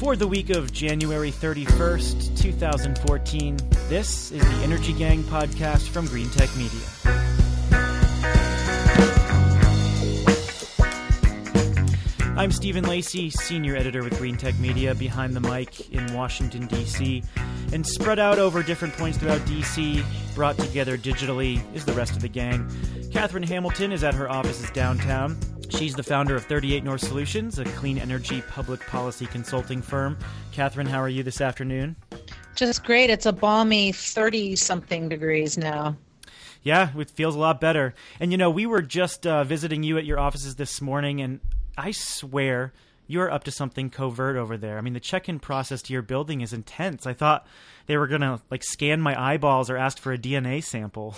For the week of January 31st, 2014, this is the Energy Gang podcast from Greentech Media. I'm Stephen Lacey, senior editor with Greentech Media, behind the mic in Washington, D.C. And spread out over different points throughout D.C., brought together digitally, is the rest of the gang. Katherine Hamilton is at her offices downtown. She's the founder of 38 North Solutions, a clean energy public policy consulting firm. Katherine, how are you this afternoon? Just great. It's a balmy 30 something degrees now. Yeah, it feels a lot better. And you know, we were just uh, visiting you at your offices this morning, and I swear you're up to something covert over there. I mean, the check-in process to your building is intense. I thought they were gonna like scan my eyeballs or ask for a DNA sample.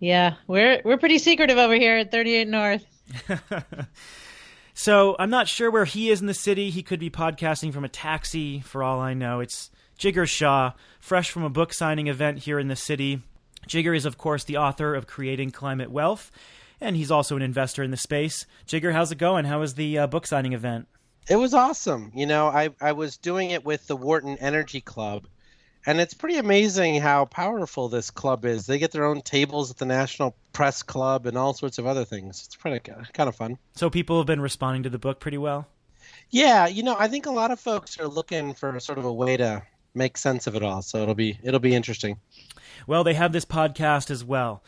Yeah, we're we're pretty secretive over here at 38 North. so I'm not sure where he is in the city. He could be podcasting from a taxi, for all I know. It's Jigar Shah, fresh from a book signing event here in the city. Jigar is, of course, the author of Creating Climate Wealth, and he's also an investor in the space. Jigar, how's it going? How was the uh, book signing event? It was awesome. You know, I, I was doing it with the Wharton Energy Club, and it's pretty amazing how powerful this club is. They get their own tables at the National Press Club and all sorts of other things. It's pretty kind of fun. So people have been responding to the book pretty well. Yeah, you know, I think a lot of folks are looking for sort of a way to make sense of it all. So it'll be it'll be interesting. Well, they have this podcast as well.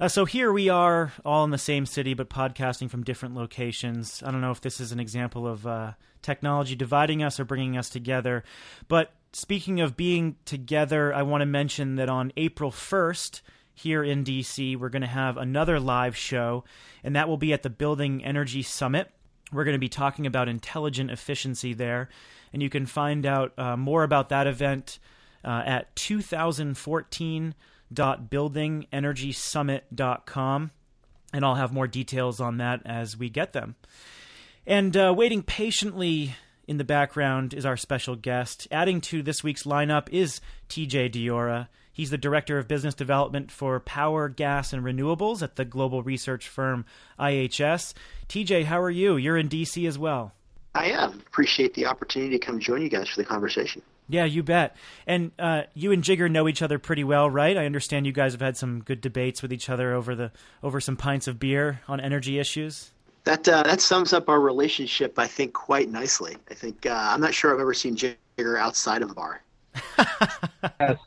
Uh, so here we are, all in the same city, but podcasting from different locations. I don't know if this is an example of uh, technology dividing us or bringing us together, but speaking of being together, I want to mention that on April 1st, here in DC, we're going to have another live show, and that will be at the Building Energy Summit. We're going to be talking about intelligent efficiency there, and you can find out uh, more about that event uh, at 2014.buildingenergysummit.com, and I'll have more details on that as we get them. And uh, waiting patiently in the background is our special guest. Adding to this week's lineup is TJ Diora. He's the Director of Business Development for Power, Gas, and Renewables at the global research firm IHS. TJ, how are you? You're in DC as well. I am. Appreciate the opportunity to come join you guys for the conversation. Yeah, you bet. And uh, you and Jigar know each other pretty well, right? I understand you guys have had some good debates with each other over the over some pints of beer on energy issues. That uh, that sums up our relationship, I think, quite nicely. I think uh, I'm not sure I've ever seen Jigar outside of a bar.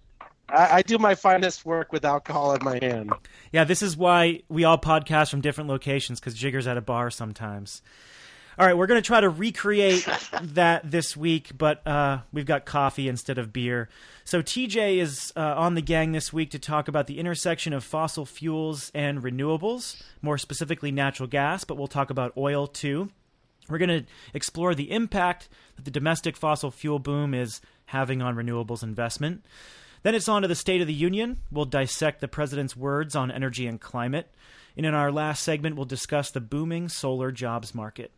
I, I do my finest work with alcohol in my hand. Yeah, this is why we all podcast from different locations because Jigar's at a bar sometimes. All right, we're going to try to recreate that this week, but uh, we've got coffee instead of beer. So TJ is uh, on the gang this week to talk about the intersection of fossil fuels and renewables, more specifically natural gas, but we'll talk about oil too. We're going to explore the impact that the domestic fossil fuel boom is having on renewables investment. Then it's on to the State of the Union. We'll dissect the president's words on energy and climate. And in our last segment, we'll discuss the booming solar jobs market.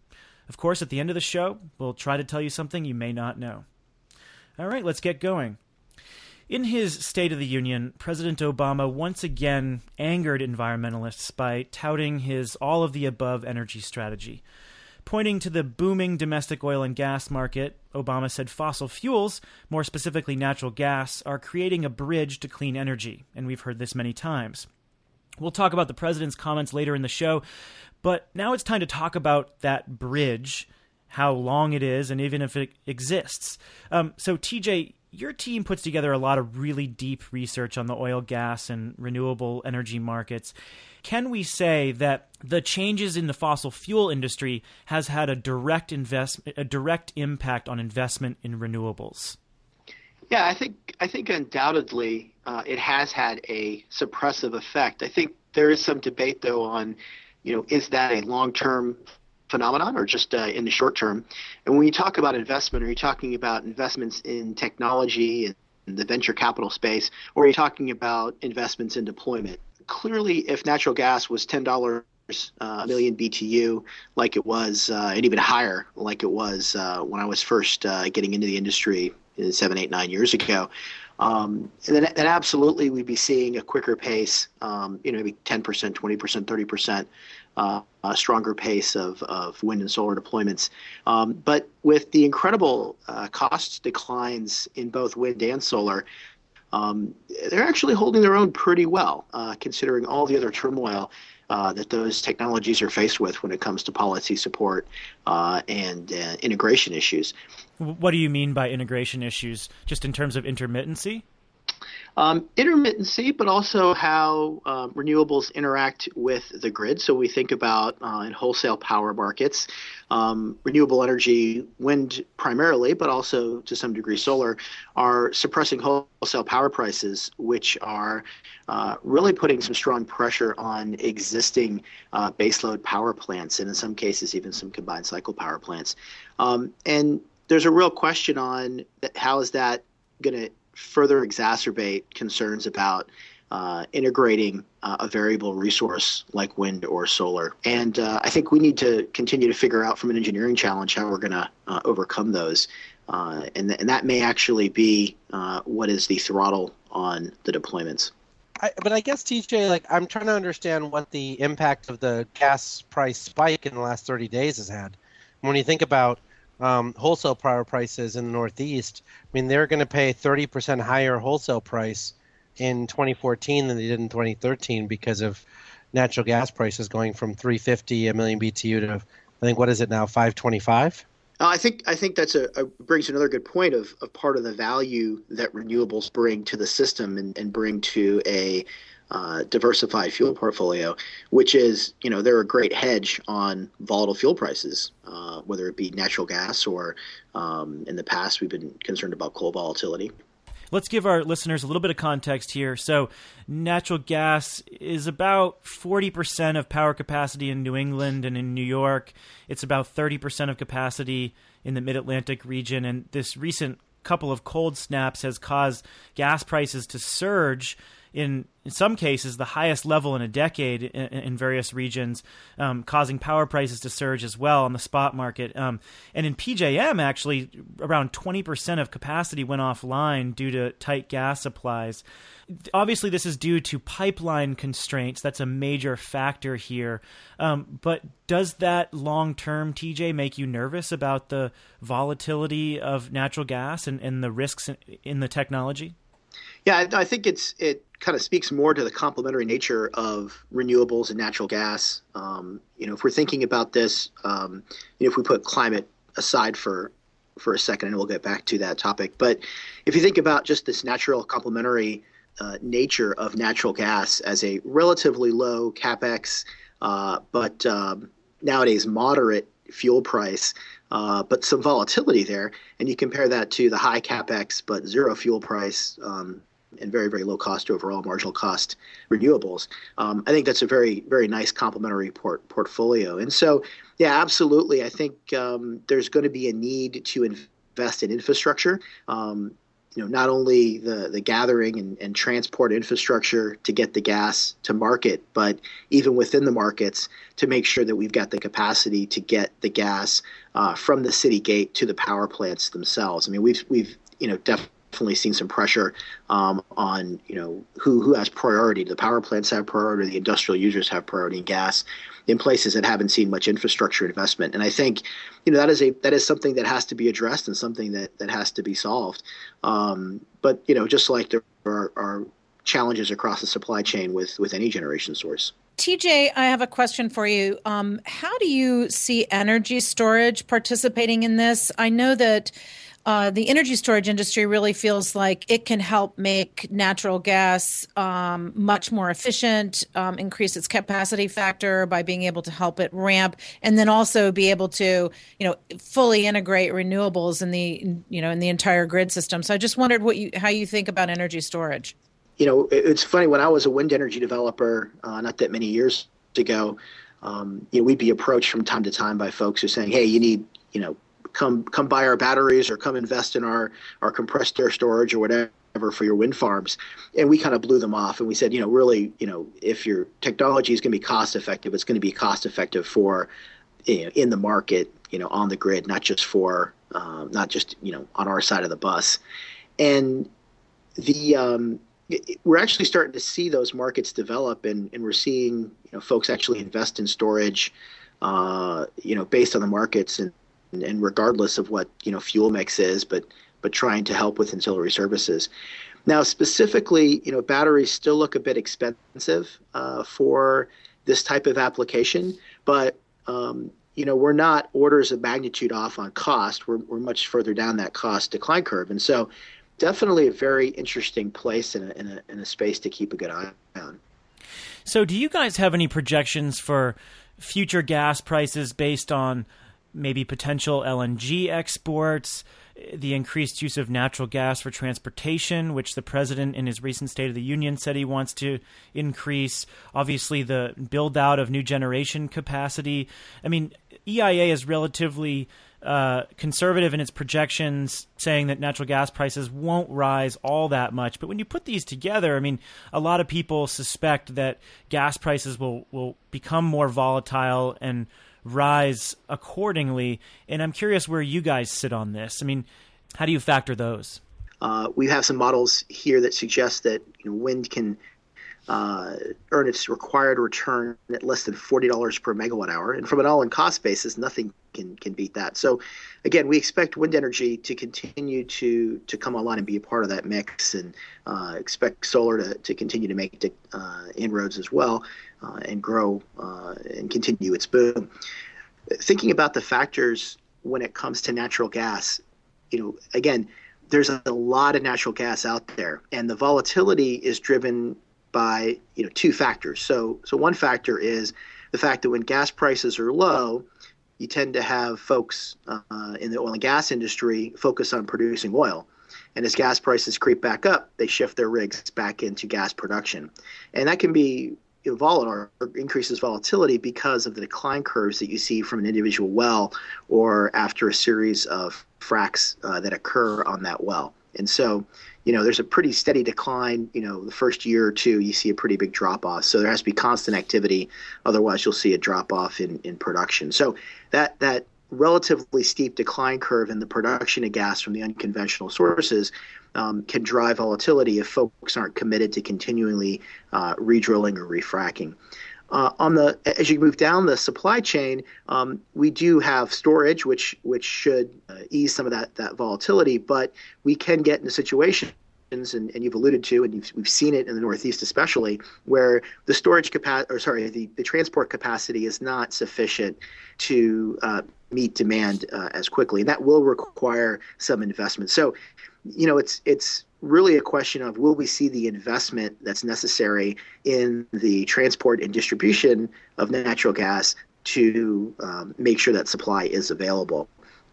Of course, at the end of the show, we'll try to tell you something you may not know. All right, let's get going. In his State of the Union, President Obama once again angered environmentalists by touting his all of the above energy strategy. Pointing to the booming domestic oil and gas market, Obama said fossil fuels, more specifically natural gas, are creating a bridge to clean energy, and we've heard this many times. We'll talk about the president's comments later in the show, but now it's time to talk about that bridge, how long it is, and even if it exists. Um, so, TJ, your team puts together a lot of really deep research on the oil, gas, and renewable energy markets. Can we say that the changes in the fossil fuel industry has had a direct invest a direct impact on investment in renewables? Yeah, I think I think undoubtedly uh, it has had a suppressive effect. I think there is some debate though on you know, is that a long-term phenomenon or just uh, in the short term? And when you talk about investment, are you talking about investments in technology and the venture capital space, or are you talking about investments in deployment? Clearly, if natural gas was ten dollars uh, a million BTU, like it was, uh, and even higher, like it was uh, when I was first uh, getting into the industry seven, eight, nine years ago. Um, then, then absolutely we'd be seeing a quicker pace, um, you know, maybe 10%, 20%, 30% uh, a stronger pace of, of wind and solar deployments. Um, but with the incredible uh, cost declines in both wind and solar, um, they're actually holding their own pretty well, uh, considering all the other turmoil uh, that those technologies are faced with when it comes to policy support uh, and uh, integration issues. What do you mean by integration issues? Just in terms of intermittency? Um, intermittency, but also how uh, renewables interact with the grid. So we think about uh, in wholesale power markets, um, renewable energy, wind primarily, but also to some degree solar, are suppressing wholesale power prices, which are uh, really putting some strong pressure on existing uh, baseload power plants, and in some cases, even some combined cycle power plants. Um, and there's a real question on how is that going to further exacerbate concerns about uh, integrating uh, a variable resource like wind or solar. And uh, I think we need to continue to figure out from an engineering challenge how we're going to uh, overcome those. Uh, and, th- and that may actually be uh, what is the throttle on the deployments. I, but I guess TJ, like I'm trying to understand what the impact of the gas price spike in the last 30 days has had. When you think about um, wholesale power prices in the Northeast, I mean, they're going to pay 30% higher wholesale price in 2014 than they did in 2013 because of natural gas prices going from 350 a million BTU to I think what is it now 525. Uh, I think I think that's a, a, brings another good point of, of part of the value that renewables bring to the system and, and bring to a uh, diversified fuel portfolio, which is, you know, they're a great hedge on volatile fuel prices, uh, whether it be natural gas or um, in the past we've been concerned about coal volatility. Let's give our listeners a little bit of context here. So, natural gas is about 40% of power capacity in New England and in New York. It's about 30% of capacity in the mid Atlantic region. And this recent couple of cold snaps has caused gas prices to surge in, in some cases the highest level in a decade in, in various regions, um, causing power prices to surge as well on the spot market. Um, and in PJM, actually, around 20% of capacity went offline due to tight gas supplies. Obviously, this is due to pipeline constraints. That's a major factor here. Um, but does that long term, TJ, make you nervous about the volatility of natural gas and, and the risks in, in the technology? Yeah, I, think it's it kind of speaks more to the complementary nature of renewables and natural gas. Um, you know, if we're thinking about this, um, you know, if we put climate aside for for a second, and we'll get back to that topic. But if you think about just this natural complementary uh, nature of natural gas as a relatively low capex, uh, but um, nowadays moderate fuel price, uh, but some volatility there, and you compare that to the high capex but zero fuel price um, and very very low cost overall marginal cost renewables. Um, I think that's a very very nice complementary port- portfolio. And so, yeah, absolutely. I think um, there's going to be a need to invest in infrastructure. Um, you know, not only the, the gathering and, and transport infrastructure to get the gas to market, but even within the markets to make sure that we've got the capacity to get the gas uh, from the city gate to the power plants themselves. I mean, we've we've you know definitely definitely seen some pressure um, on you know who who has priority. The power plants have priority. The industrial users have priority in gas in places that haven't seen much infrastructure investment. And I think you know that is a that is something that has to be addressed and something that that has to be solved. Um, but you know, just like there are, are challenges across the supply chain with with any generation source. TJ, I have a question for you. Um, how do you see energy storage participating in this? I know that uh, the energy storage industry really feels like it can help make natural gas um, much more efficient, um, increase its capacity factor by being able to help it ramp, and then also be able to, you know, fully integrate renewables in the, you know, in the entire grid system. So I just wondered what you, how you think about energy storage. You know, it's funny when I was a wind energy developer, uh, not that many years ago. Um, you know, we'd be approached from time to time by folks who are saying, "Hey, you need, you know, come come buy our batteries or come invest in our our compressed air storage or whatever for your wind farms. And we kind of blew them off and we said you know really you know if your technology is going to be cost effective it's going to be cost effective for you know, in the market you know on the grid not just for um, not just you know on our side of the bus. And the um, we're actually starting to see those markets develop, and, and we're seeing you know folks actually invest in storage, uh, you know, based on the markets and and regardless of what you know fuel mix is, but but trying to help with ancillary services. Now, specifically, you know, batteries still look a bit expensive uh, for this type of application, but um, you know, we're not orders of magnitude off on cost. We're, we're much further down that cost decline curve, and so definitely a very interesting place in a, in a, in a space to keep a good eye on. So, do you guys have any projections for future gas prices based on maybe potential LNG exports? the increased use of natural gas for transportation, which the president in his recent State of the Union said he wants to increase. Obviously, the build out of new generation capacity. I mean, EIA is relatively uh, conservative in its projections, saying that natural gas prices won't rise all that much. But when you put these together, I mean, a lot of people suspect that gas prices will, will become more volatile and rise accordingly. And I'm curious where you guys sit on this. I mean, how do you factor those? Uh, we have some models here that suggest that you know, wind can uh, earn its required return at less than $40 per megawatt hour. And from an all in cost basis, nothing can, can beat that. So, again, we expect wind energy to continue to, to come online and be a part of that mix and uh, expect solar to, to continue to make uh, inroads as well and grow uh, and continue its boom. Thinking about the factors when it comes to natural gas, you know, again, there's a lot of natural gas out there, and the volatility is driven by you know two factors. So so one factor is the fact that when gas prices are low, you tend to have folks uh, in the oil and gas industry focus on producing oil. And as gas prices creep back up, they shift their rigs back into gas production. And that can be volatile or increases volatility because of the decline curves that you see from an individual well or after a series of fracs uh, that occur on that well. And so, you know, there's a pretty steady decline. You know, the first year or two, you see a pretty big drop off. So there has to be constant activity. Otherwise, you'll see a drop off in, in production. So that that relatively steep decline curve in the production of gas from the unconventional sources um, can drive volatility if folks aren't committed to continually uh, redrilling or refracking. Uh, on the as you move down the supply chain, um, we do have storage, which which should uh, ease some of that that volatility. But we can get into situations and, and, you've alluded to, and we've seen it in the Northeast especially, where the storage capacity, or sorry, the, the transport capacity is not sufficient to uh, meet demand uh, as quickly, and that will require some investment. So, you know, it's it's really a question of will we see the investment that's necessary in the transport and distribution of natural gas to um, make sure that supply is available.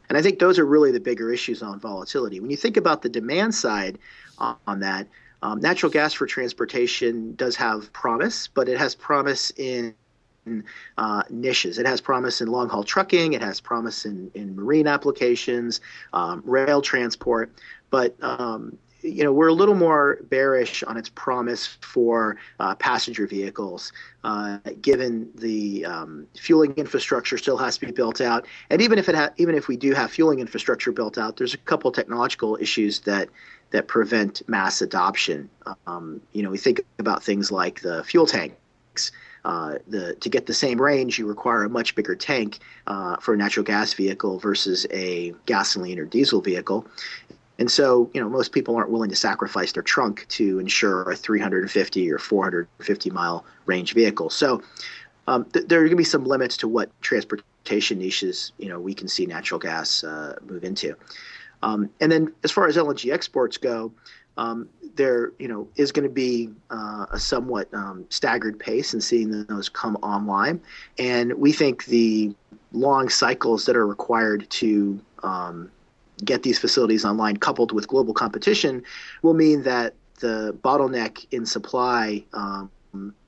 And I think those are really the bigger issues on volatility. When you think about the demand side on, that, um, natural gas for transportation does have promise, but it has promise in uh, niches. It has promise in long haul trucking, it has promise in, in marine applications, um, rail transport. But um, you know, we're a little more bearish on its promise for uh, passenger vehicles, uh, given the um, fueling infrastructure still has to be built out. And even if it ha- even if we do have fueling infrastructure built out, there's a couple technological issues that that prevent mass adoption. Um, you know, we think about things like the fuel tanks. Uh, the, to get the same range, you require a much bigger tank uh, for a natural gas vehicle versus a gasoline or diesel vehicle. And so, you know, most people aren't willing to sacrifice their trunk to ensure a 350 or 450 mile range vehicle. So, um, th- there are going to be some limits to what transportation niches, you know, we can see natural gas uh, move into. Um, and then, as far as LNG exports go, um, there, you know, is going to be uh, a somewhat um, staggered pace in seeing those come online. And we think the long cycles that are required to um, get these facilities online, coupled with global competition, will mean that the bottleneck in supply um,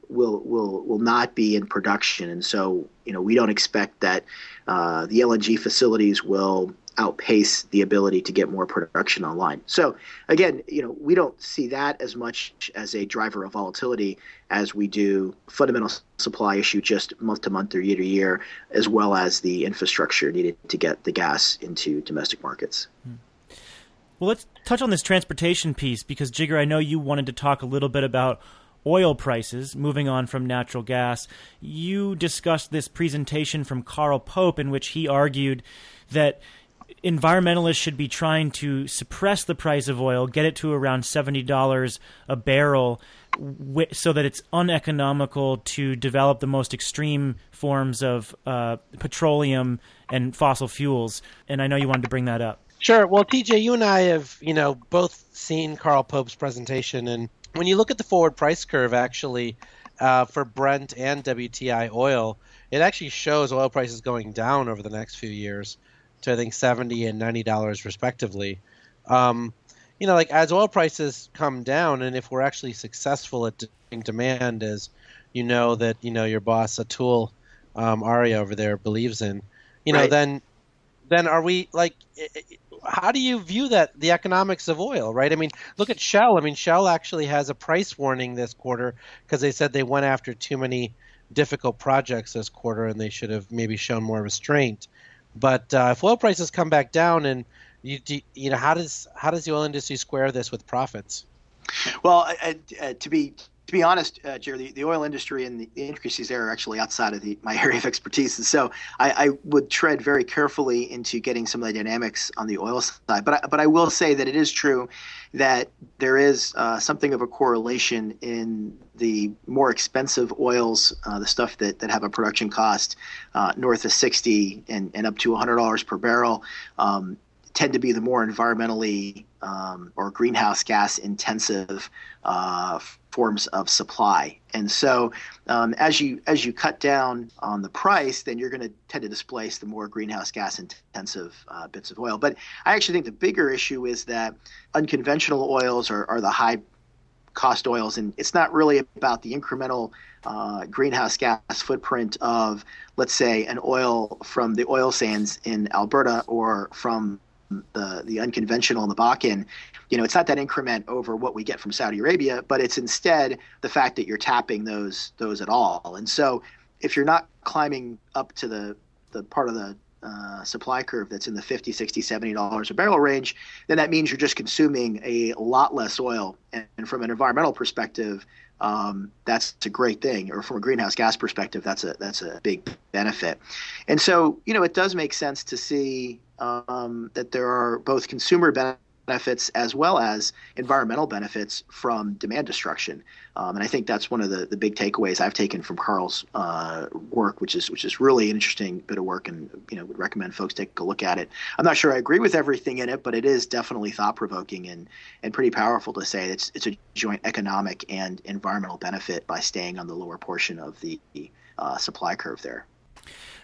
will will will not be in production, and so you know we don't expect that uh, the LNG facilities will outpace the ability to get more production online. So again, you know, we don't see that as much as a driver of volatility as we do fundamental supply issue just month to month or year to year, as well as the infrastructure needed to get the gas into domestic markets. Hmm. Well, let's touch on this transportation piece because, Jigar, I know you wanted to talk a little bit about oil prices, moving on from natural gas. You discussed this presentation from Carl Pope in which he argued that environmentalists should be trying to suppress the price of oil, get it to around $70 a barrel, so that it's uneconomical to develop the most extreme forms of uh, petroleum and fossil fuels. And I know you wanted to bring that up. Sure. Well, TJ, you and I have, you know, both seen Carl Pope's presentation, and when you look at the forward price curve, actually, uh, for Brent and WTI oil, it actually shows oil prices going down over the next few years to I think seventy and ninety dollars respectively. Um, you know, like as oil prices come down, and if we're actually successful at doing demand, as you know that you know your boss Atul um, Arya over there believes in, you know, right. then then are we like? How do you view that the economics of oil, right? I mean, look at Shell. I mean, Shell actually has a price warning this quarter because they said they went after too many difficult projects this quarter, and they should have maybe shown more restraint. But uh, if oil prices come back down, and you you know how does how does the oil industry square this with profits? Well, uh, to be to be honest, uh, Jerry, the, the, oil industry and the intricacies there are actually outside of the, my area of expertise, and so I, I, would tread very carefully into getting some of the dynamics on the oil side. But I, but I will say that it is true that there is uh, something of a correlation in the more expensive oils, uh, the stuff that, that have a production cost uh, north of 60 and, and up to $100 per barrel. Um, tend to be the more environmentally um, or greenhouse gas intensive uh, forms of supply. And so, um, as you as you cut down on the price, then you're going to tend to displace the more greenhouse gas intensive uh, bits of oil. But I actually think the bigger issue is that unconventional oils are, are the high cost oils, and it's not really about the incremental uh, greenhouse gas footprint of, let's say, an oil from the oil sands in Alberta or from the the unconventional in the Bakken, you know, it's not that increment over what we get from Saudi Arabia, but it's instead the fact that you're tapping those those at all. And so, if you're not climbing up to the the part of the uh, supply curve that's in the 50 60 70 dollars a barrel range then that means you're just consuming a lot less oil and, and from an environmental perspective um, that's a great thing. Or from a greenhouse gas perspective, that's a that's a big benefit. And so, you know, it does make sense to see um, that there are both consumer benefits as well as environmental benefits from demand destruction. Um, and I think that's one of the, the big takeaways I've taken from Carl's uh, work, which is which is really an interesting bit of work, and you know would recommend folks take a look at it. I'm not sure I agree with everything in it, but it is definitely thought provoking and and pretty powerful to say it's it's a joint economic and environmental benefit by staying on the lower portion of the uh, supply curve there.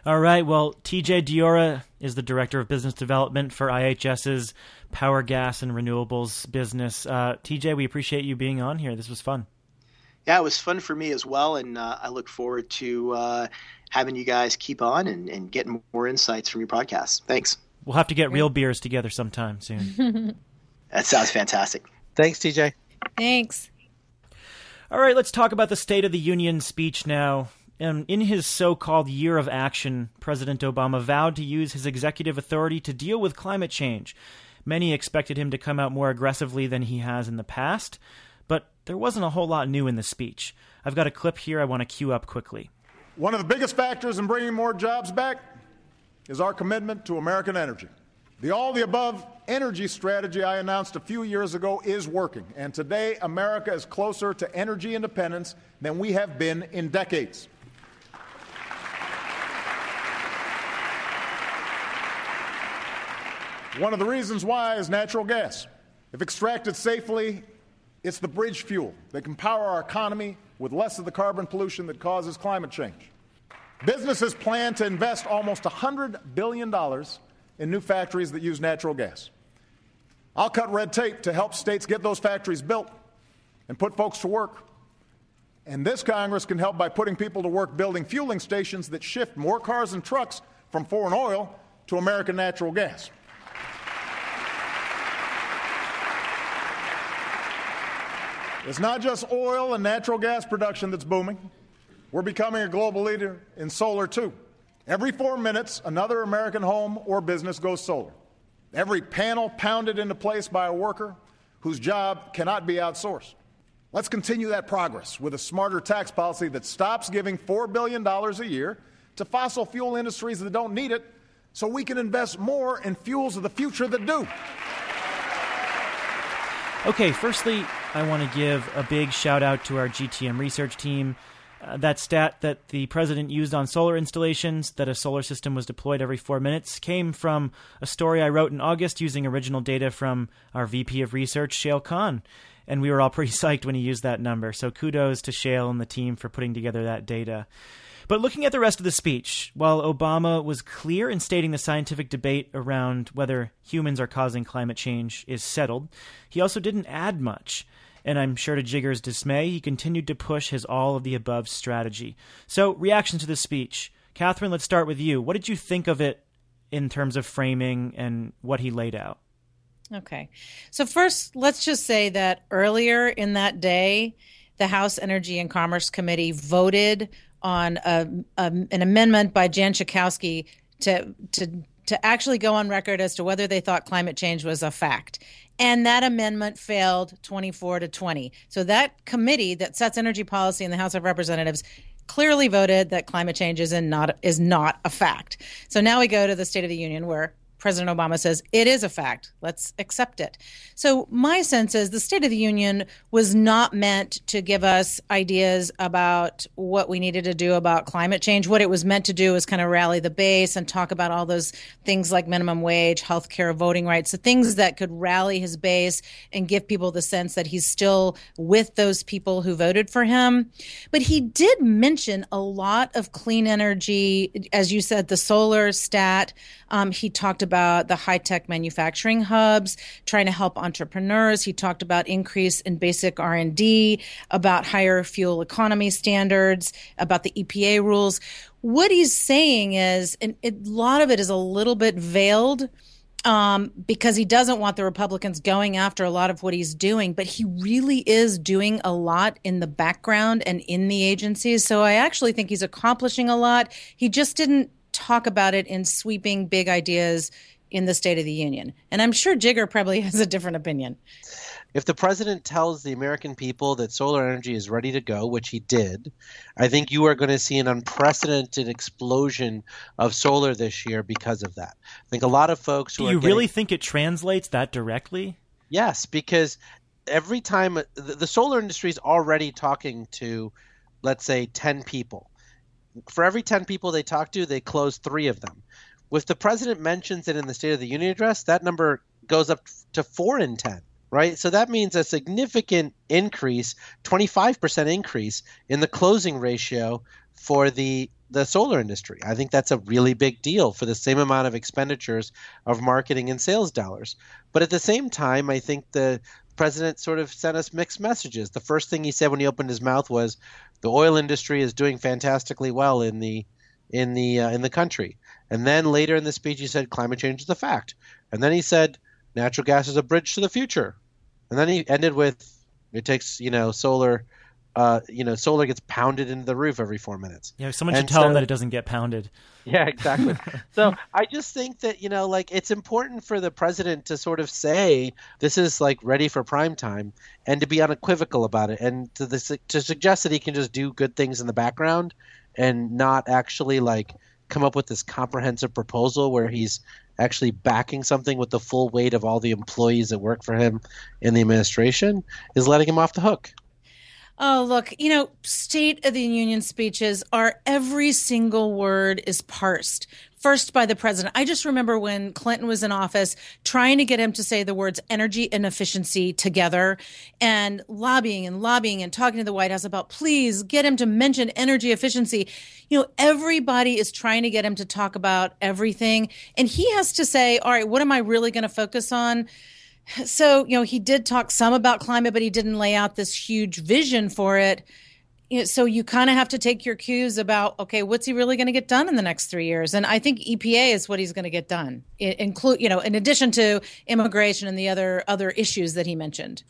All right. Well, TJ Diora is the director of business development for IHS's power, gas, and renewables business. Uh, TJ, we appreciate you being on here. This was fun. Yeah, it was fun for me as well, and uh, I look forward to uh, having you guys keep on and, and getting more insights from your podcast. Thanks. We'll have to get real beers together sometime soon. that sounds fantastic. Thanks, TJ. Thanks. All right, let's talk about the State of the Union speech now. Um, in his so called year of action, President Obama vowed to use his executive authority to deal with climate change. Many expected him to come out more aggressively than he has in the past, but there wasn't a whole lot new in the speech. I've got a clip here I want to cue up quickly. One of the biggest factors in bringing more jobs back is our commitment to American energy. The all the above energy strategy I announced a few years ago is working, and today America is closer to energy independence than we have been in decades. One of the reasons why is natural gas. If extracted safely, it's the bridge fuel that can power our economy with less of the carbon pollution that causes climate change. Businesses plan to invest almost $100 billion in new factories that use natural gas. I'll cut red tape to help states get those factories built and put folks to work. And this Congress can help by putting people to work building fueling stations that shift more cars and trucks from foreign oil to American natural gas. It's not just oil and natural gas production that's booming. We're becoming a global leader in solar, too. Every four minutes, another American home or business goes solar. every panel pounded into place by a worker whose job cannot be outsourced. Let's continue that progress with a smarter tax policy that stops giving $4 billion a year to fossil fuel industries that don't need it so we can invest more in fuels of the future that do. Okay, firstly, I want to give a big shout out to our GTM research team. Uh, that stat that the president used on solar installations, that a solar system was deployed every four minutes, came from a story I wrote in August using original data from our VP of Research, Shayle Kann. And we were all pretty psyched when he used that number. So kudos to Shayle and the team for putting together that data. But looking at the rest of the speech, while Obama was clear in stating the scientific debate around whether humans are causing climate change is settled, he also didn't add much and I'm sure to Jigar's dismay, he continued to push his all of the above strategy. So, reaction to the speech. Katherine, let's start with you. What did you think of it in terms of framing and what he laid out? Okay. So, first, let's just say that earlier in that day, the House Energy and Commerce Committee voted on a, a, an amendment by Jan Schakowsky to, to, to actually go on record as to whether they thought climate change was a fact and that amendment failed 24 to 20. So that committee that sets energy policy in the House of Representatives clearly voted that climate change is not is not a fact. So now we go to the State of the Union where President Obama says it is a fact. Let's accept it. So, my sense is the State of the Union was not meant to give us ideas about what we needed to do about climate change. What it was meant to do was kind of rally the base and talk about all those things like minimum wage, health care, voting rights, the things that could rally his base and give people the sense that he's still with those people who voted for him. But he did mention a lot of clean energy, as you said, the solar stat. Um, he talked about the high tech manufacturing hubs, trying to help entrepreneurs. He talked about increase in basic R and D, about higher fuel economy standards, about the EPA rules. What he's saying is, and a lot of it is a little bit veiled. Um, because he doesn't want the Republicans going after a lot of what he's doing, but he really is doing a lot in the background and in the agencies. So I actually think he's accomplishing a lot. He just didn't talk about it in sweeping big ideas in the State of the Union. And I'm sure Jigar probably has a different opinion. If the president tells the American people that solar energy is ready to go, which he did, I think you are going to see an unprecedented explosion of solar this year because of that. I think a lot of folks who Do you getting... really think it translates that directly? Yes, because every time the, the solar industry is already talking to, let's say, 10 people for every 10 people they talk to, they close three of them. If the president mentions it in the State of the Union address, that number goes up to four in 10, right? So that means a significant increase, 25% increase in the closing ratio for the the solar industry. I think that's a really big deal for the same amount of expenditures of marketing and sales dollars. But at the same time, I think the president sort of sent us mixed messages. The first thing he said when he opened his mouth was, "The oil industry is doing fantastically well in the in the uh, in the country." And then later in the speech, he said, "Climate change is a fact." And then he said, "Natural gas is a bridge to the future." And then he ended with, "It takes you know solar." Uh, you know, solar gets pounded into the roof every four minutes. Yeah, someone should tell so, him that it doesn't get pounded. Yeah, exactly. so I just think that you know, like it's important for the president to sort of say this is like ready for prime time, and to be unequivocal about it, and to the, to suggest that he can just do good things in the background, and not actually like come up with this comprehensive proposal where he's actually backing something with the full weight of all the employees that work for him in the administration is letting him off the hook. Oh, look, you know, State of the Union speeches are every single word is parsed first by the president. I just remember when Clinton was in office trying to get him to say the words energy and efficiency together and lobbying and lobbying and talking to the White House about please get him to mention energy efficiency. You know, everybody is trying to get him to talk about everything. And he has to say, all right, what am I really going to focus on? So you know he did talk some about climate but he didn't lay out this huge vision for it. So you kind of have to take your cues about okay what's he really going to get done in the next three years? And i think epa is what he's going to get done include you know in addition to immigration and the other other issues that he mentioned.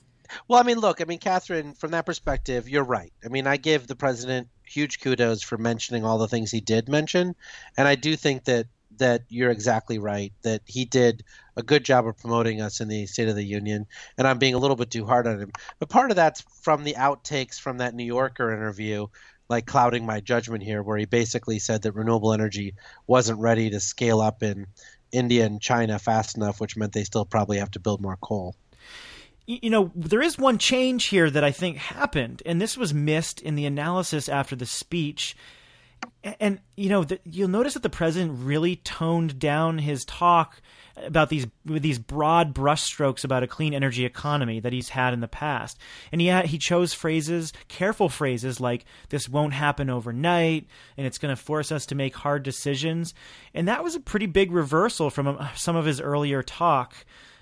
Well i mean look i mean katherine from that perspective you're right. I mean i give the president huge kudos for mentioning all the things he did mention. And i do think that that you're exactly right. That he did a good job of promoting us in the State of the Union, and I'm being a little bit too hard on him. But part of that's from the outtakes from that New Yorker interview, like clouding my judgment here, where he basically said that renewable energy wasn't ready to scale up in India and China fast enough, which meant they still probably have to build more coal. You know, there is one change here that I think happened, and this was missed in the analysis after the speech and you know the, you'll notice that the president really toned down his talk about these these broad brushstrokes about a clean energy economy that he's had in the past. And he had, he chose phrases careful phrases like this won't happen overnight and it's going to force us to make hard decisions. And that was a pretty big reversal from um, some of his earlier talk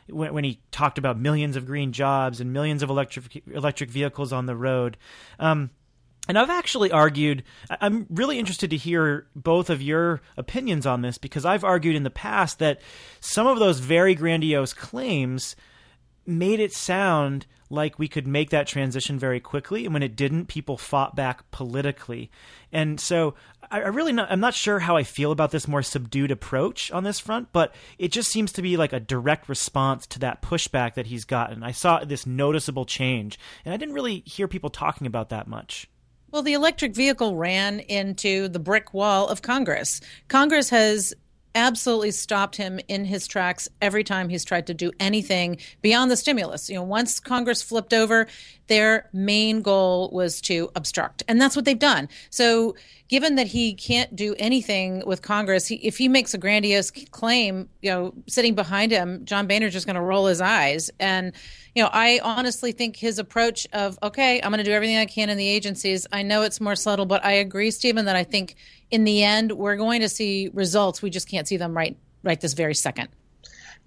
when, when he talked about millions of green jobs and millions of electric electric vehicles on the road. Um, and I've actually argued, I'm really interested to hear both of your opinions on this because I've argued in the past that some of those very grandiose claims made it sound like we could make that transition very quickly. And when it didn't, people fought back politically. And so I, really not, I'm not sure how I feel about this more subdued approach on this front, but it just seems to be like a direct response to that pushback that he's gotten. I saw this noticeable change, and I didn't really hear people talking about that much. Well, the electric vehicle ran into the brick wall of Congress. Congress has absolutely stopped him in his tracks every time he's tried to do anything beyond the stimulus. You know, once Congress flipped over, their main goal was to obstruct, and that's what they've done. So, given that he can't do anything with Congress, he, if he makes a grandiose claim, you know, sitting behind him, John Boehner's just going to roll his eyes and you know, I honestly think his approach of, okay, I'm going to do everything I can in the agencies. I know it's more subtle, but I agree, Stephen, that I think in the end we're going to see results. We just can't see them right right this very second.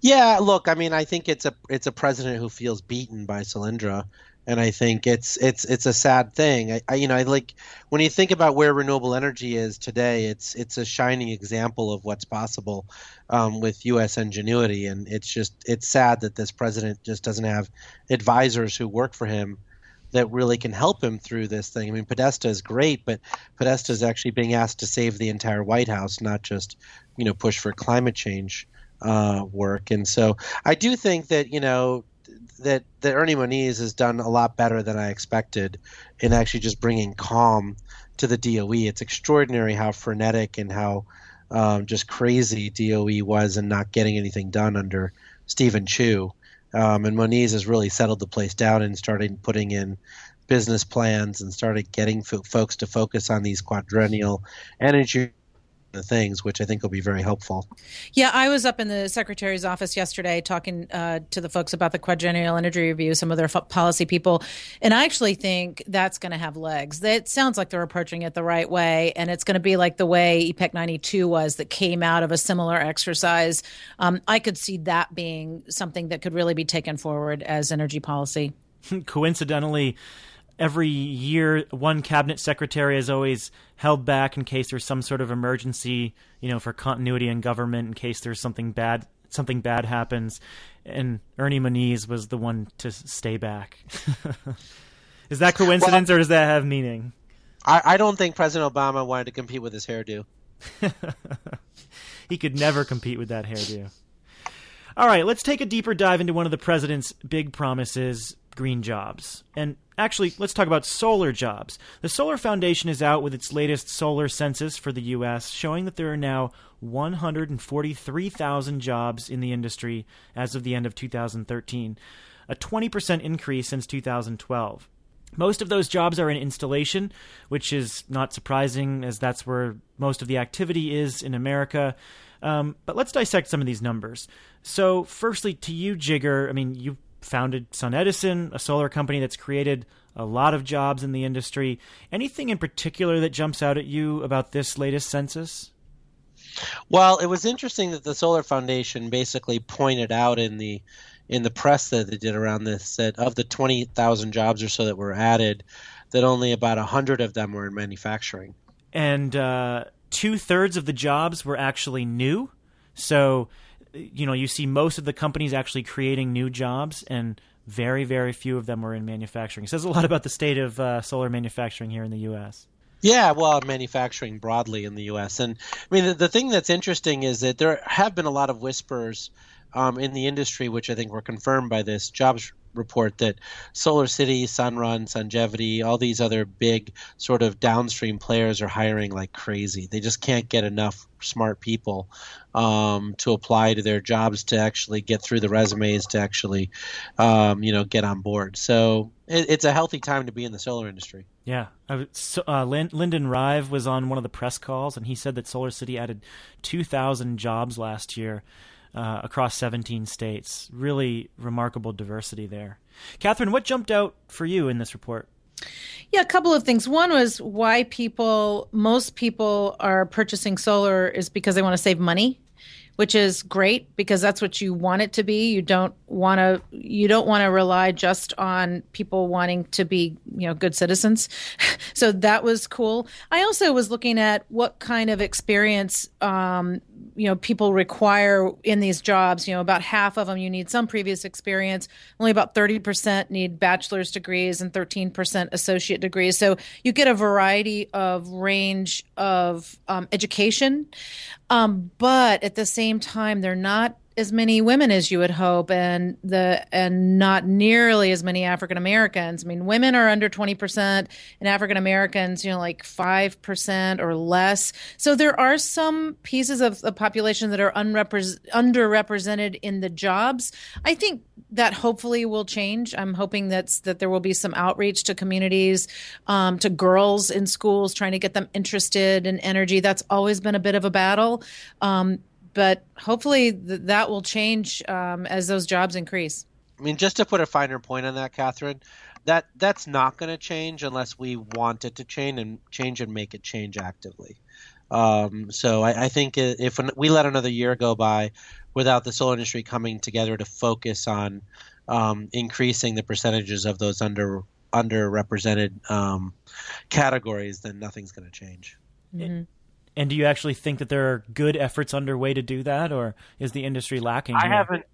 Yeah, look, I mean, I think it's a it's a president who feels beaten by Solyndra and I think it's it's it's a sad thing. I, I, you know I like when you think about where renewable energy is today, it's it's a shining example of what's possible um, with U.S. ingenuity, and it's just it's sad that this president just doesn't have advisors who work for him that really can help him through this thing. I mean, Podesta is great, but Podesta is actually being asked to save the entire White House, not just you know push for climate change uh, work. And so I do think that you know that that Ernie Moniz has done a lot better than I expected in actually just bringing calm to the DOE. It's extraordinary how frenetic and how um, just crazy DOE was in not getting anything done under Steven Chu. Um, and Moniz has really settled the place down and started putting in business plans and started getting folks to focus on these quadrennial energy things, which I think will be very helpful. Yeah, I was up in the secretary's office yesterday talking uh, to the folks about the quadrennial energy review, some of their f- policy people, and I actually think that's going to have legs. It sounds like they're approaching it the right way, and it's going to be like the way EPAct 92 was that came out of a similar exercise. Um, I could see that being something that could really be taken forward as energy policy. Coincidentally, every year one cabinet secretary is always held back in case there's some sort of emergency, you know, for continuity in government in case there's something bad something bad happens and Ernie Moniz was the one to stay back. is that coincidence well, or does that have meaning? I, I don't think President Obama wanted to compete with his hairdo. he could never compete with that hairdo. All right, let's take a deeper dive into one of the president's big promises green jobs. And actually, let's talk about solar jobs. The Solar Foundation is out with its latest solar census for the U.S., showing that there are now 143,000 jobs in the industry as of the end of 2013, a 20% increase since 2012. Most of those jobs are in installation, which is not surprising as that's where most of the activity is in America. Um, but let's dissect some of these numbers. So, firstly, to you, Jigar, I mean, you founded SunEdison, a solar company that's created a lot of jobs in the industry. Anything in particular that jumps out at you about this latest census? Well, it was interesting that the Solar Foundation basically pointed out in the in the press that they did around this that of the 20,000 jobs or so that were added, that only about 100 of them were in manufacturing. And uh, two thirds of the jobs were actually new. So you know, you see most of the companies actually creating new jobs, and very, very few of them were in manufacturing. It says a lot about the state of uh, solar manufacturing here in the U.S. Yeah, well, manufacturing broadly in the U.S. And I mean, the, the thing that's interesting is that there have been a lot of whispers um, in the industry, which I think were confirmed by this jobs report that SolarCity, Sunrun, Sungevity, all these other big sort of downstream players are hiring like crazy. They just can't get enough smart people um, to apply to their jobs to actually get through the resumes to actually, um, you know, get on board. So it, it's a healthy time to be in the solar industry. Yeah, uh, Lyndon Rive was on one of the press calls, and he said that SolarCity added 2,000 jobs last year uh, across 17 states. Really remarkable diversity there. Katherine, what jumped out for you in this report? Yeah, a couple of things. One was why people, most people are purchasing solar is because they want to save money which is great because that's what you want it to be. You don't want to you don't want to rely just on people wanting to be, you know, good citizens. so that was cool. I also was looking at what kind of experience um, you know people require in these jobs you know about half of them you need some previous experience. Only about 30% need bachelor's degrees and 13% associate degrees. So you get a variety of range of um, education. Um, but at the same time they're not as many women as you would hope and the and not nearly as many African Americans. I mean, women are under 20% and African Americans, you know, like 5% or less. So there are some pieces of the population that are unrepre- underrepresented in the jobs. I think that hopefully will change. I'm hoping that's that there will be some outreach to communities, um, to girls in schools, trying to get them interested in energy. That's always been a bit of a battle. Um, but hopefully th- that will change um, as those jobs increase. I mean, just to put a finer point on that, Katherine, that that's not going to change unless we want it to change and change and make it change actively. Um, so I, I, think if we let another year go by without the solar industry coming together to focus on um, increasing the percentages of those under underrepresented um, categories, then nothing's going to change. Mm-hmm. And do you actually think that there are good efforts underway to do that, or is the industry lacking? I here? haven't.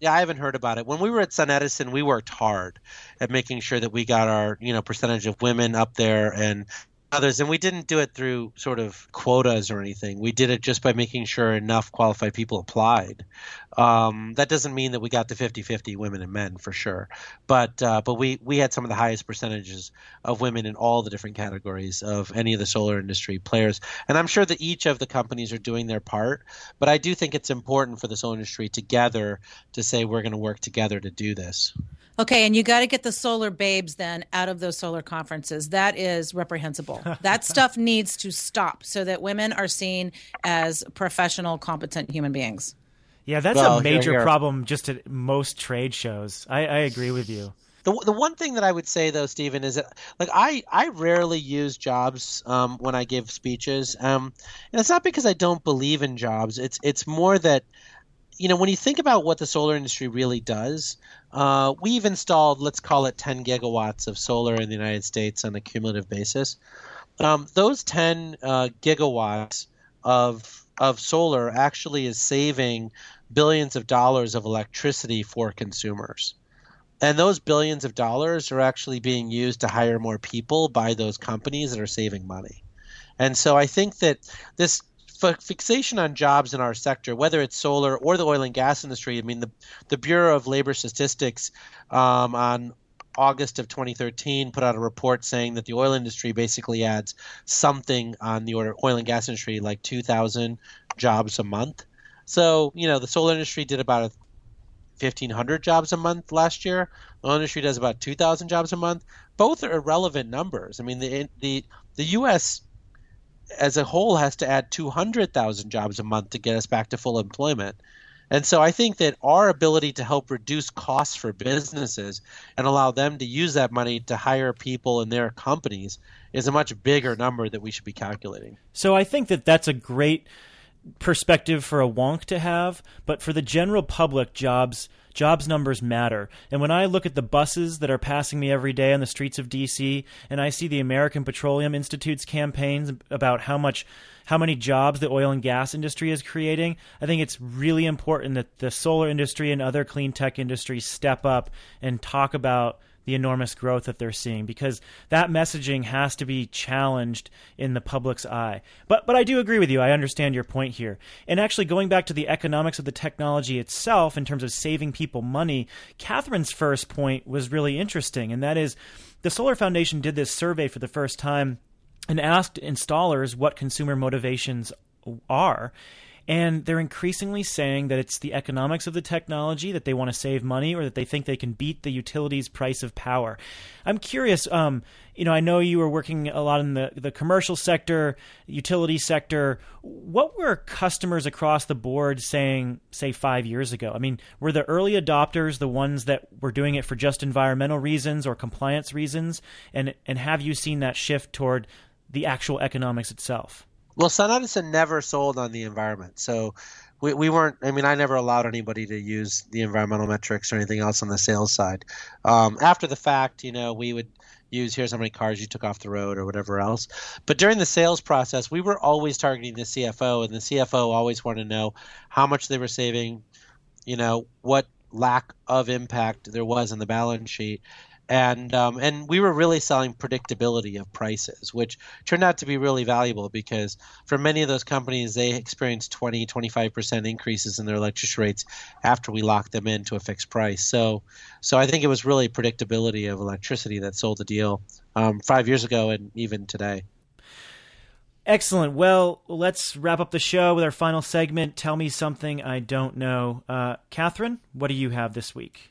Yeah, I haven't heard about it. When we were at SunEdison, we worked hard at making sure that we got our you know percentage of women up there and others, and we didn't do it through sort of quotas or anything. We did it just by making sure enough qualified people applied. Um, that doesn't mean that we got to 50-50 women and men for sure, but uh, but we we had some of the highest percentages of women in all the different categories of any of the solar industry players, and I'm sure that each of the companies are doing their part. But I do think it's important for the solar industry together to say we're going to work together to do this. Okay, and you got to get the solar babes then out of those solar conferences. That is reprehensible. that stuff needs to stop so that women are seen as professional, competent human beings. Yeah, that's well, a major here, here. problem just at most trade shows. I, I agree with you. The, the one thing that I would say though, Stephen, is that like I, I rarely use jobs um, when I give speeches, um, and it's not because I don't believe in jobs. It's it's more that you know, when you think about what the solar industry really does, uh, we've installed, let's call it 10 gigawatts of solar in the United States on a cumulative basis. Um, those 10 uh, gigawatts of of solar actually is saving billions of dollars of electricity for consumers. And those billions of dollars are actually being used to hire more people by those companies that are saving money. And so I think that this fixation on jobs in our sector, whether it's solar or the oil and gas industry. I mean, the the Bureau of Labor Statistics um, on August of 2013 put out a report saying that the oil industry basically adds something on the order oil and gas industry like 2,000 jobs a month. So you know, the solar industry did about 1,500 jobs a month last year. The oil industry does about 2,000 jobs a month. Both are irrelevant numbers. I mean, the the the U.S as a whole has to add 200,000 jobs a month to get us back to full employment. And so I think that our ability to help reduce costs for businesses and allow them to use that money to hire people in their companies is a much bigger number that we should be calculating. So I think that that's a great perspective for a wonk to have, but for the general public, jobs jobs numbers matter. And when I look at the buses that are passing me every day on the streets of DC and I see the American Petroleum Institute's campaigns about how much how many jobs the oil and gas industry is creating, I think it's really important that the solar industry and other clean tech industries step up and talk about the enormous growth that they're seeing because that messaging has to be challenged in the public's eye. But but I do agree with you. I understand your point here. And actually going back to the economics of the technology itself in terms of saving people money, Katherine's first point was really interesting and that is the Solar Foundation did this survey for the first time and asked installers what consumer motivations are. And they're increasingly saying that it's the economics of the technology that they want to save money or that they think they can beat the utilities price of power. I'm curious, um, you know, I know you were working a lot in the, the commercial sector, utility sector. What were customers across the board saying, say, five years ago? I mean, were the early adopters the ones that were doing it for just environmental reasons or compliance reasons? And, and have you seen that shift toward the actual economics itself? Well, SunEdison never sold on the environment, so we, we weren't. I mean, I never allowed anybody to use the environmental metrics or anything else on the sales side. Um, after the fact, you know, we would use here's how many cars you took off the road or whatever else. But during the sales process, we were always targeting the CFO, and the CFO always wanted to know how much they were saving, you know, what lack of impact there was in the balance sheet, and um, and we were really selling predictability of prices, which turned out to be really valuable because for many of those companies, they experienced 20, 25 percent increases in their electricity rates after we locked them into a fixed price. So, so I think it was really predictability of electricity that sold the deal um, five years ago and even today. Excellent. Well, let's wrap up the show with our final segment. Tell me something I don't know. Uh, Katherine, what do you have this week?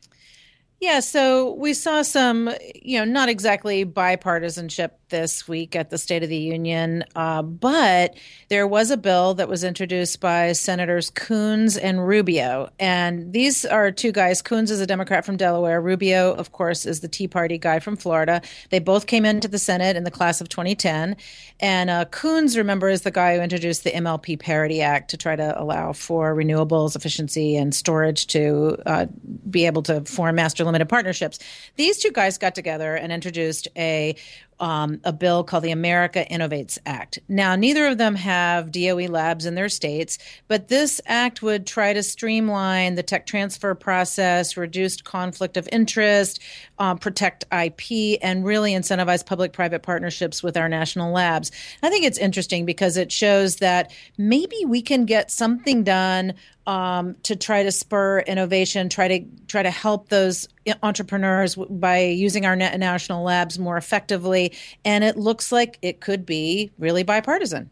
Yeah, so we saw some, you know, not exactly bipartisanship this week at the State of the Union, uh, but there was a bill that was introduced by Senators Coons and Rubio. And these are two guys. Coons is a Democrat from Delaware. Rubio, of course, is the Tea Party guy from Florida. They both came into the Senate in the class of 2010. And uh, Coons, remember, is the guy who introduced the MLP Parity Act to try to allow for renewables, efficiency, and storage to uh, be able to form master limited partnerships. These two guys got together and introduced a um, a bill called the America Innovates Act. Now, neither of them have DOE labs in their states, but this act would try to streamline the tech transfer process, reduce conflict of interest, um, protect IP, and really incentivize public private partnerships with our national labs. I think it's interesting because it shows that maybe we can get something done um, to try to spur innovation, try to try to help those entrepreneurs by using our national labs more effectively. And it looks like it could be really bipartisan.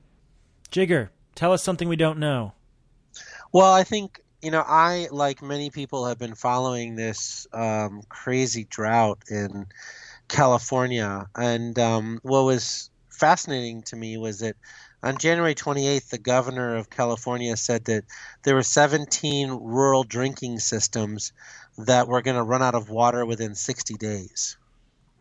Jigar, tell us something we don't know. Well, I think you know I, like many people, have been following this um, crazy drought in California, and um, what was fascinating to me was that on January 28th, the governor of California said that there were 17 rural drinking systems that were going to run out of water within 60 days.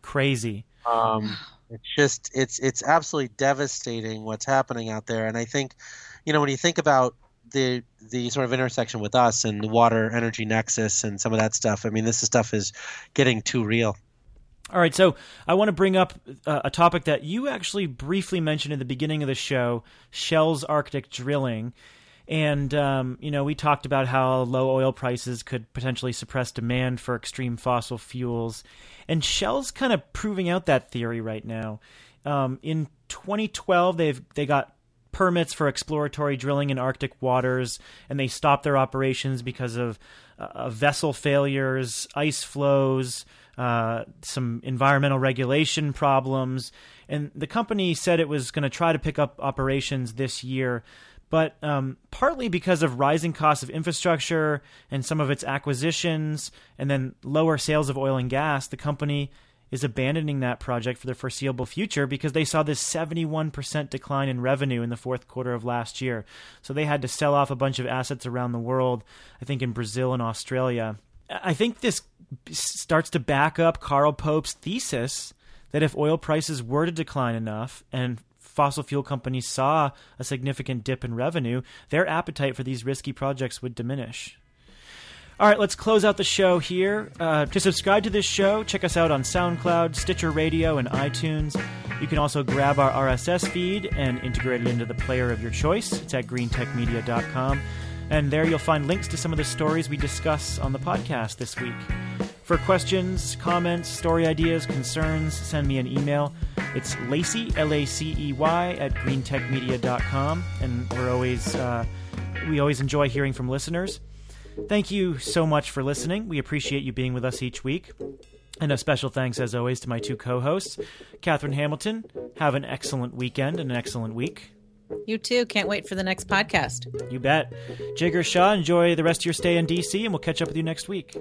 Crazy. Um, it's just it's it's absolutely devastating what's happening out there, and I think, you know, when you think about the the sort of intersection with us and the water energy nexus and some of that stuff, I mean, this stuff is getting too real. All right, so I want to bring up uh, a topic that you actually briefly mentioned in the beginning of the show Shell's Arctic drilling. And, um, you know, we talked about how low oil prices could potentially suppress demand for extreme fossil fuels. And Shell's kind of proving out that theory right now. Um, in 2012, they've they got permits for exploratory drilling in Arctic waters, and they stopped their operations because of uh, vessel failures, ice floes, uh, some environmental regulation problems. And the company said it was going to try to pick up operations this year. But um, partly because of rising costs of infrastructure and some of its acquisitions, and then lower sales of oil and gas, the company is abandoning that project for the foreseeable future because they saw this 71% decline in revenue in the fourth quarter of last year. So they had to sell off a bunch of assets around the world, I think in Brazil and Australia. I think this starts to back up Carl Pope's thesis that if oil prices were to decline enough and fossil fuel companies saw a significant dip in revenue, their appetite for these risky projects would diminish. All right, let's close out the show here. Uh, to subscribe to this show, check us out on SoundCloud, Stitcher Radio, and iTunes. You can also grab our RSS feed and integrate it into the player of your choice. It's at greentechmedia.com. And there you'll find links to some of the stories we discuss on the podcast this week. For questions, comments, story ideas, concerns, send me an email. It's Lacey, L A C E Y, at greentechmedia.com. And we're always, uh, we always enjoy hearing from listeners. Thank you so much for listening. We appreciate you being with us each week. And a special thanks, as always, to my two co hosts, Katherine Hamilton. Have an excellent weekend and an excellent week. You too. Can't wait for the next podcast. You bet. Jigar Shah, enjoy the rest of your stay in DC, and we'll catch up with you next week.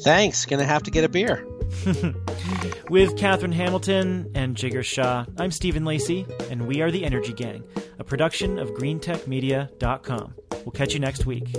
Thanks. Gonna have to get a beer. with Katherine Hamilton and Jigar Shah, I'm Stephen Lacey, and we are the Energy Gang, a production of GreenTechMedia.com. We'll catch you next week.